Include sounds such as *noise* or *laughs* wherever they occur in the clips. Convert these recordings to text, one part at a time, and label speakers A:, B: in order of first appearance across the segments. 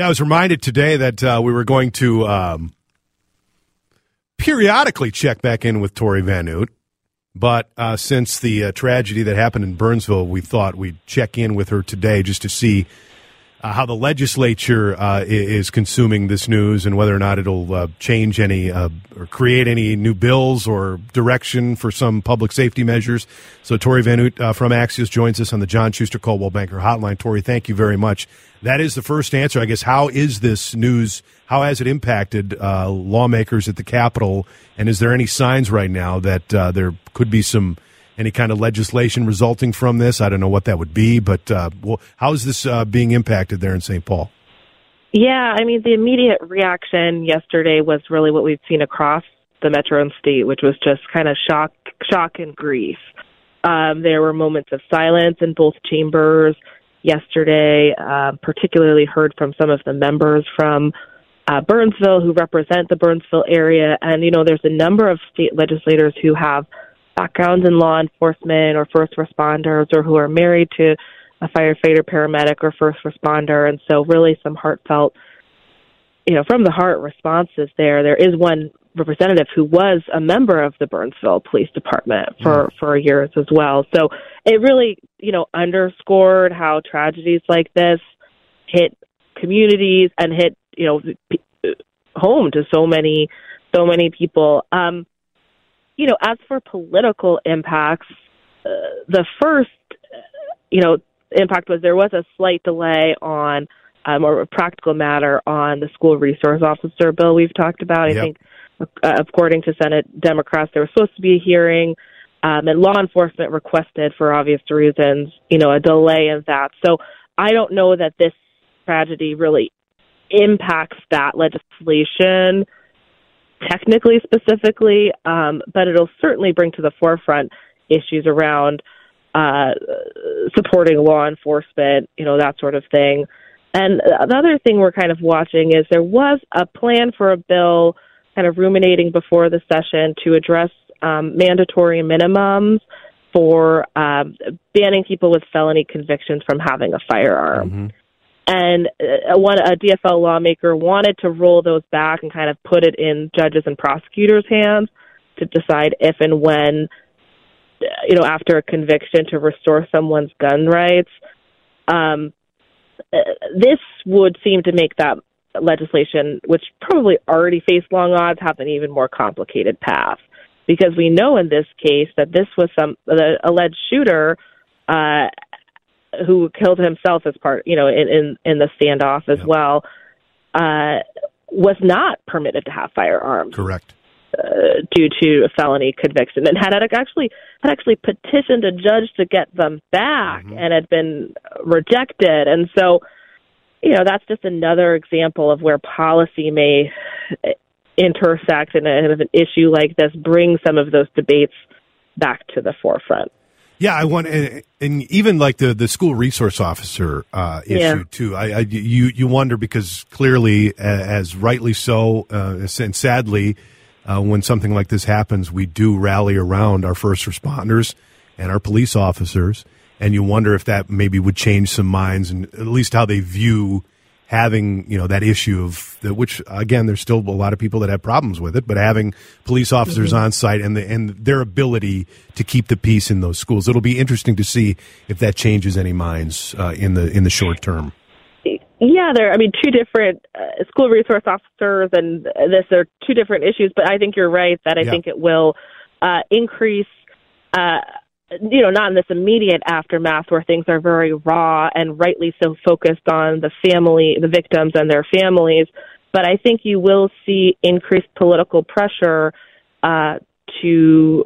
A: Yeah, I was reminded today that uh, we were going to um, periodically check back in with Torey Van Oot. But uh, since the uh, tragedy that happened in Burnsville, we thought we'd check in with her today just to see uh, how the legislature uh, is consuming this news and whether or not it'll uh, change any uh, or create any new bills or direction for some public safety measures. So Torey Van Oot uh, from Axios joins us on the John Schuster Coldwell Banker Hotline. Torey, thank you very much. That is the first answer, I guess. How is this news? How has it impacted uh, lawmakers at the Capitol? And is there any signs right now that there could be some any kind of legislation resulting from this. I don't know what that would be, but uh, well, how is this uh, being impacted there in St. Paul?
B: Yeah, I mean, the immediate reaction yesterday was really what we've seen across the metro and state, which was just kind of shock, shock and grief. Um, there were moments of silence in both chambers yesterday, uh, particularly heard from some of the members from uh, Burnsville who represent the Burnsville area. And, you know, there's a number of state legislators who have backgrounds in law enforcement or first responders or who are married to a firefighter, paramedic, or first responder. And so, really, some heartfelt, you know, from the heart responses there. There is one representative who was a member of the Burnsville Police Department for mm. for years as well. So it really, you know, underscored how tragedies like this hit communities and hit, you know, home to so many so many people. Um, you know, as for political impacts, uh, the first, you know, impact was there was a slight delay on, um, or a practical matter on the school resource officer bill we've talked about. I think, uh, according to Senate Democrats, there was supposed to be a hearing, um, and law enforcement requested, for obvious reasons, you know, a delay in that. So I don't know that this tragedy really impacts that legislation technically specifically, um, but it'll certainly bring to the forefront issues around uh, supporting law enforcement, you know, that sort of thing. And the other thing we're kind of watching is there was a plan for a bill kind of ruminating before the session to address um, mandatory minimums for um, banning people with felony convictions from having a firearm. Mm-hmm and uh, one a DFL lawmaker wanted to roll those back and kind of put it in judges and prosecutors' hands to decide if and when, you know, after a conviction to restore someone's gun rights. Um, uh, this would seem to make that legislation, which probably already faced long odds, have an even more complicated path. Because we know in this case that this was some the alleged shooter uh, who killed himself as part, you know, in in, in the standoff as yep. well, uh, was not permitted to have firearms.
A: Correct.
B: Uh, due to a felony conviction, and had actually had actually petitioned a judge to get them back, mm-hmm. and had been rejected. And so, you know, that's just another example of where policy may intersect, and an issue like this brings some of those debates back to the forefront.
A: Yeah, I want, and, and, even like the the school resource officer uh, issue yeah. too. I, I, you you wonder because clearly, as rightly so, uh, and sadly, uh, when something like this happens, we do rally around our first responders and our police officers, and you wonder if that maybe would change some minds and at least how they view having you know that issue of the, which again there's still a lot of people that have problems with it but having police officers mm-hmm. on site and the, and their ability to keep the peace in those schools it'll be interesting to see if that changes any minds uh, in the in the short term
B: yeah there i mean two different uh, school resource officers and this are two different issues but i think you're right that i yeah. think it will uh, increase uh, you know, not in this immediate aftermath where things are very raw and rightly so focused on the family, the victims and their families. But I think you will see increased political pressure uh, to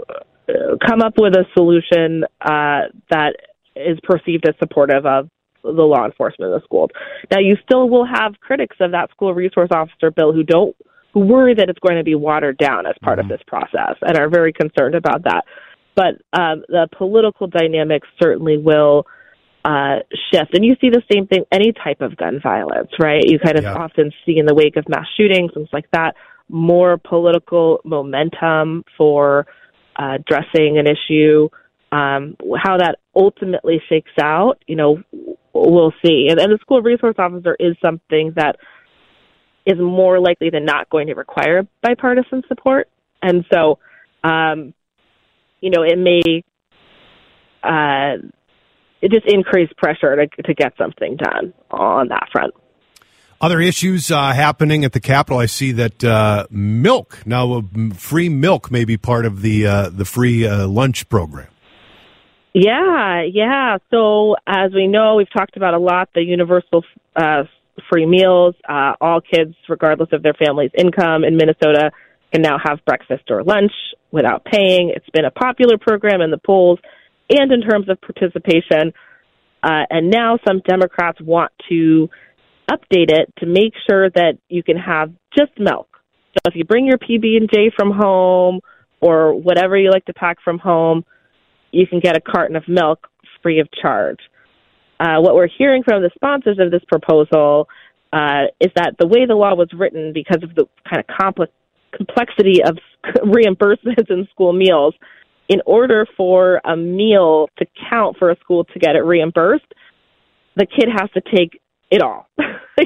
B: uh, come up with a solution uh, that is perceived as supportive of the law enforcement in the schools. Now, you still will have critics of that school resource officer bill who don't who worry that it's going to be watered down as part mm-hmm. of this process and are very concerned about that. But um, the political dynamics certainly will uh, shift. And you see the same thing any type of gun violence, right? You kind of yeah. often see in the wake of mass shootings, things like that, more political momentum for uh, addressing an issue. Um, how that ultimately shakes out, you know, we'll see. And, and the school resource officer is something that is more likely than not going to require bipartisan support. And so, um, you know, it may uh, it just increase pressure to, to get something done on that front.
A: Other issues uh, happening at the Capitol. I see that uh, milk now, uh, free milk may be part of the uh, the free uh, lunch program.
B: Yeah, yeah. So as we know, we've talked about a lot the universal uh, free meals. all kids, regardless of their family's income in Minnesota, can now have breakfast or lunch without paying. It's been a popular program in the polls and in terms of participation. and now some Democrats want to update it to make sure that you can have just milk. So if you bring your PB and J from home or whatever you like to pack from home, you can get a carton of milk free of charge. Uh, what we're hearing from the sponsors of this proposal uh, is that the way the law was written, because of the kind of complex complexity of *laughs* reimbursements in school meals, in order for a meal to count for a school to get it reimbursed, the kid has to take it all. *laughs*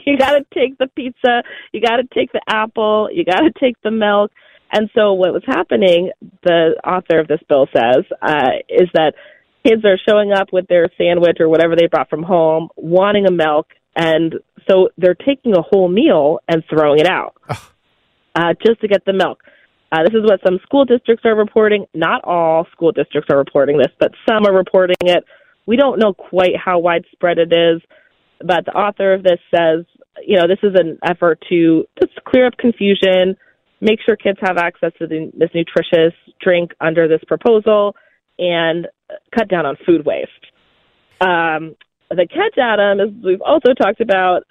B: you got to take the pizza, you got to take the apple, you got to take the milk. And so what was happening, the author of this bill says, uh, is that kids are showing up with their sandwich or whatever they brought from home, wanting a milk, and so they're taking a whole meal and throwing it out uh, just to get the milk. Uh, this is what some school districts are reporting. Not all school districts are reporting this, but some are reporting it. We don't know quite how widespread it is. But the author of this says, you know, this is an effort to just clear up confusion, make sure kids have access to the, this nutritious drink under this proposal, and cut down on food waste. Um, the catch, Adam, as we've also talked about,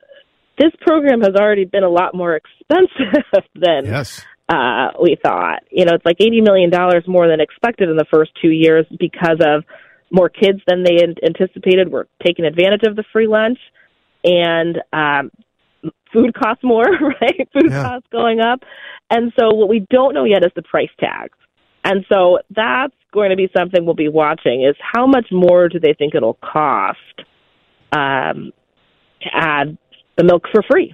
B: this program has already been a lot more *laughs* expensive than
A: yes.
B: uh, we thought. You know, it's like $80 million more than expected in the first two years because of more kids than they anticipated were taking advantage of the free lunch and um, food costs more, *laughs* right? Food yeah. costs going up. And so what we don't know yet is the price tags. And so that's going to be something we'll be watching is how much more do they think it'll cost um, to add the milk for free?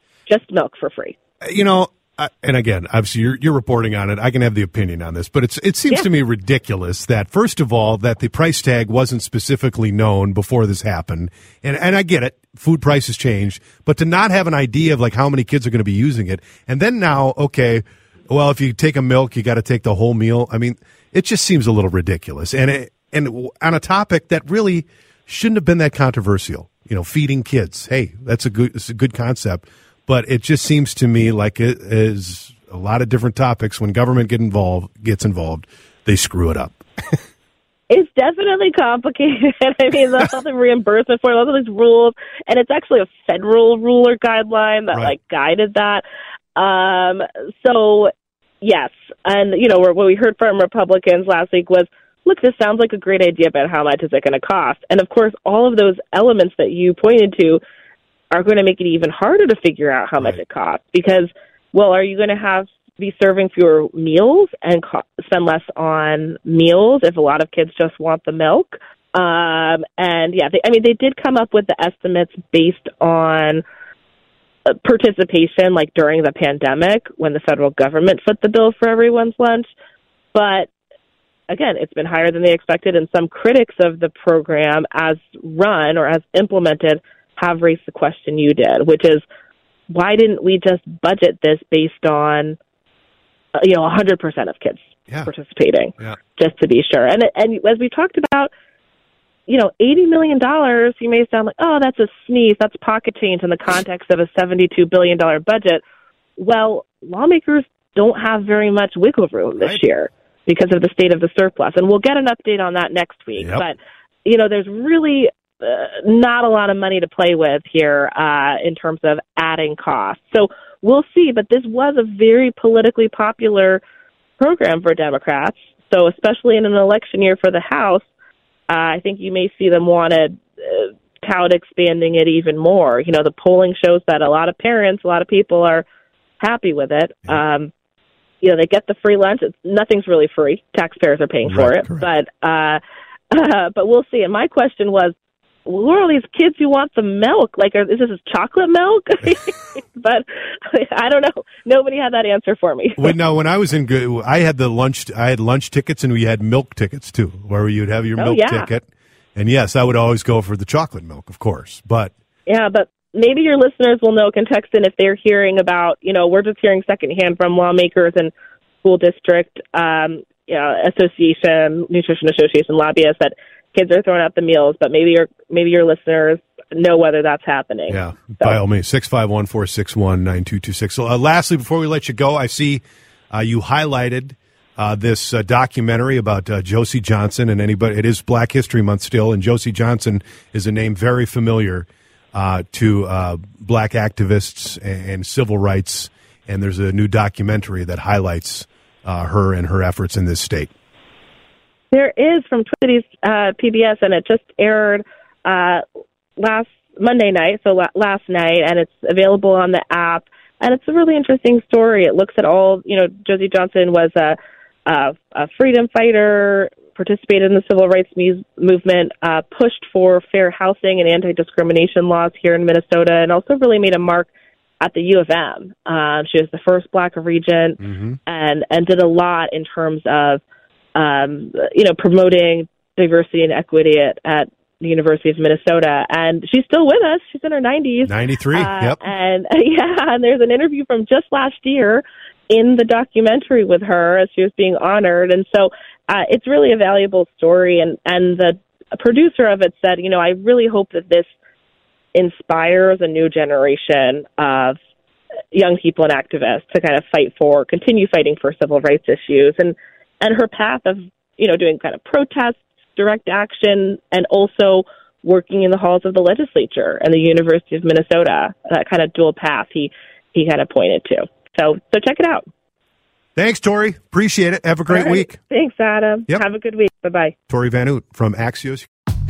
B: just milk for free.
A: Uh, you know, and again, obviously you're, you're reporting on it. I can have the opinion on this, but it's it seems yeah. to me ridiculous that first of all that the price tag wasn't specifically known before this happened, and and I get it, food prices change, but to not have an idea of like how many kids are going to be using it, and then now, okay, well if you take a milk, you got to take the whole meal. I mean, it just seems a little ridiculous, and it, and on a topic that really shouldn't have been that controversial. You know, feeding kids. Hey, that's a good it's a good concept but it just seems to me like it is a lot of different topics. When government get involved, gets involved, they screw it up. *laughs*
B: it's definitely complicated. *laughs* I mean, the, all the reimbursement for all of these rules, and it's actually a federal rule or guideline that right. like guided that. Um, so yes, and you know what we heard from Republicans last week was, look, this sounds like a great idea, but how much is it going to cost? And of course, all of those elements that you pointed to are going to make it even harder to figure out how right. much it costs because well are you going to have be serving fewer meals and co- spend less on meals if a lot of kids just want the milk um and yeah they, i mean they did come up with the estimates based on uh, participation like during the pandemic when the federal government foot the bill for everyone's lunch but again, it's been higher than they expected, and some critics of the program as run or as implemented have raised the question you did, which is why didn't we just budget this based on uh, you know 100% of kids
A: Yeah.
B: participating
A: Yeah.
B: just to be sure. And and as we talked about, you know, 80 million dollars, you may sound like, "Oh, that's a sneeze, that's pocket change in the context of a 72 billion dollar budget." Well, lawmakers don't have very much wiggle room this
A: Right.
B: year because of the state of the surplus. And we'll get an update on that next week.
A: Yep.
B: But you know, there's really uh, not a lot of money to play with here uh, in terms of adding costs. So we'll see. But this was a very politically popular program for Democrats. So especially in an election year for the House, uh, I think you may see them want to uh, tout expanding it even more. You know, the polling shows that a lot of parents, a lot of people are happy with it. Um, you know, they get the free lunch. It's, nothing's really free. Taxpayers are paying for it.
A: correct.
B: But uh, *laughs* but we'll see. And my question was, who are all these kids who want the milk? Like, are, is this chocolate milk? *laughs* *laughs* but I don't know. Nobody had that answer for me.
A: When no, when I was in good, I had the lunch. I had lunch tickets, and we had milk tickets too, where you'd have your
B: Oh,
A: milk
B: yeah.
A: ticket. And yes, I would always go for the chocolate milk, of course. But
B: Yeah, but maybe your listeners will know can text in if they're hearing about, you know, we're just hearing secondhand from lawmakers and school district um, you know, association, nutrition association lobbyists that kids are throwing out the meals, but maybe your maybe your listeners know whether that's happening.
A: yeah, by all means, six five one four six one nine two two six. Uh, lastly, before we let you go, I see uh, you highlighted. Uh, this uh, documentary about uh, Josie Johnson and anybody. It is Black History Month still, and Josie Johnson is a name very familiar uh, to uh, black activists and, and civil rights. And there's a new documentary that highlights uh, her and her efforts in this state.
B: There is from Twin Cities uh, PBS, and it just aired uh, last Monday night, so la- last night, and it's available on the app. And it's a really interesting story. It looks at all, you know, Josie Johnson was a, a, a freedom fighter, participated in the civil rights mu- movement, uh, pushed for fair housing and anti discrimination laws here in Minnesota, and also really made a mark at the U of M. Um, she was the first black regent and, and did a lot in terms of um, you know, promoting diversity and equity at, at the University of Minnesota. And she's still with us. She's in her 90s.
A: 93,
B: Uh,
A: yep.
B: And *laughs* yeah, and there's an interview from just last year in the documentary with her as she was being honored. And so uh, it's really a valuable story. And, and the producer of it said, you know, I really hope that this inspires a new generation of young people and activists to kind of fight for, continue fighting for civil rights issues. And and her path of you know doing kind of protests, direct action, and also working in the halls of the legislature and the University of Minnesota. That kind of dual path he he kind of pointed to. So so check it out.
A: Thanks, Torey. Appreciate it. Have a great
B: right.
A: week.
B: Thanks, Adam.
A: Yep.
B: Have a good week. Bye bye.
A: Torey Van Oot from Axios.